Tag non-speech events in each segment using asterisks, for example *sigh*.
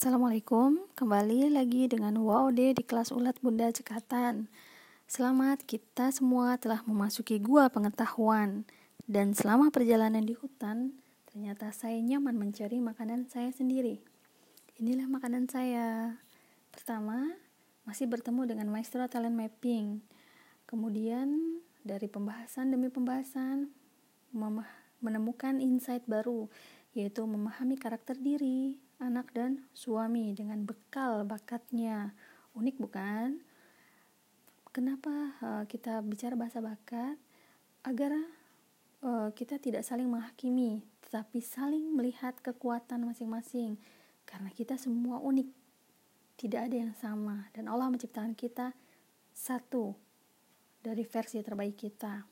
Assalamualaikum, kembali lagi dengan WOD di kelas ulat Bunda Cekatan. Selamat kita semua telah memasuki gua pengetahuan. Dan selama perjalanan di hutan, ternyata saya nyaman mencari makanan saya sendiri. Inilah makanan saya. Pertama, masih bertemu dengan maestro talent mapping. Kemudian, dari pembahasan demi pembahasan, menemukan insight baru, yaitu memahami karakter diri, dan suami dengan bekal bakatnya. Unik bukan? Kenapa uh, kita bicara bahasa bakat? Agar uh, kita tidak saling menghakimi, tetapi saling melihat kekuatan masing-masing. Karena kita semua unik. Tidak ada yang sama dan Allah menciptakan kita satu dari versi terbaik kita.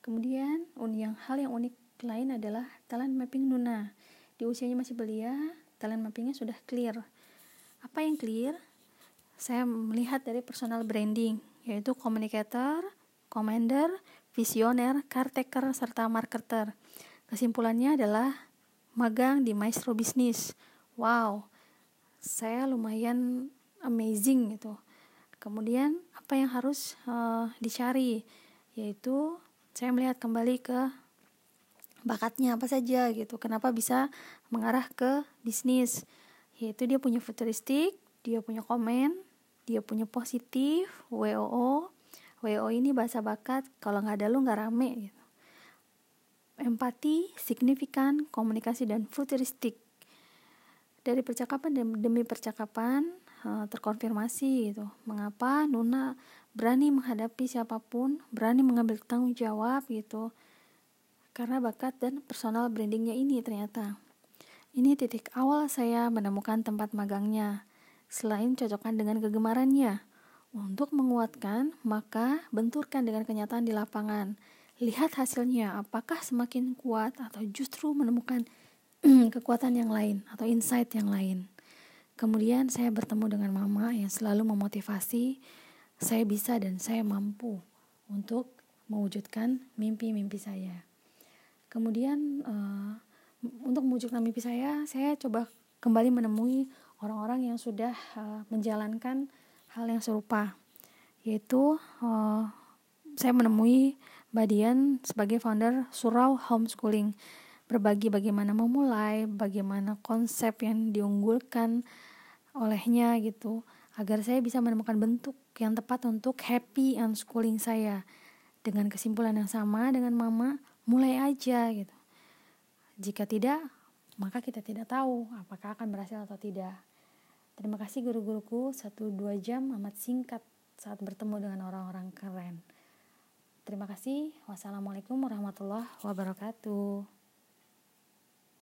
Kemudian, yang hal yang unik lain adalah talent mapping Nuna. Di usianya masih belia, talent mappingnya sudah clear. Apa yang clear? Saya melihat dari personal branding, yaitu communicator, commander, visioner, caretaker, serta marketer. Kesimpulannya adalah magang di Maestro Bisnis. Wow, saya lumayan amazing gitu. Kemudian apa yang harus uh, dicari? Yaitu saya melihat kembali ke bakatnya apa saja gitu. Kenapa bisa mengarah ke bisnis? Yaitu dia punya futuristik dia punya komen dia punya positif WOO WO ini bahasa bakat kalau nggak ada lu nggak rame gitu. Empati signifikan komunikasi dan futuristik. Dari percakapan demi percakapan eh, terkonfirmasi gitu. Mengapa Nuna berani menghadapi siapa pun berani mengambil tanggung jawab gitu karena bakat dan personal brandingnya ini ternyata. Ini titik awal saya menemukan tempat magangnya. Selain cocokkan dengan kegemarannya, untuk menguatkan, maka benturkan dengan kenyataan di lapangan. Lihat hasilnya, apakah semakin kuat atau justru menemukan *clears throat* kekuatan yang lain atau insight yang lain. Kemudian saya bertemu dengan mama yang selalu memotivasi saya bisa dan saya mampu untuk mewujudkan mimpi-mimpi saya. Kemudian uh, untuk mewujudkan mimpi saya, saya coba kembali menemui orang-orang yang sudah uh, menjalankan hal yang serupa, yaitu uh, saya menemui Badian sebagai founder Surau Homeschooling, berbagi bagaimana memulai, bagaimana konsep yang diunggulkan olehnya gitu, agar saya bisa menemukan bentuk yang tepat untuk happy unschooling saya. Dengan kesimpulan yang sama dengan mama mulai aja gitu. Jika tidak maka kita tidak tahu apakah akan berhasil atau tidak. Terima kasih guru-guruku. Satu dua jam amat singkat saat bertemu dengan orang-orang keren. Terima kasih. Wassalamualaikum warahmatullahi wabarakatuh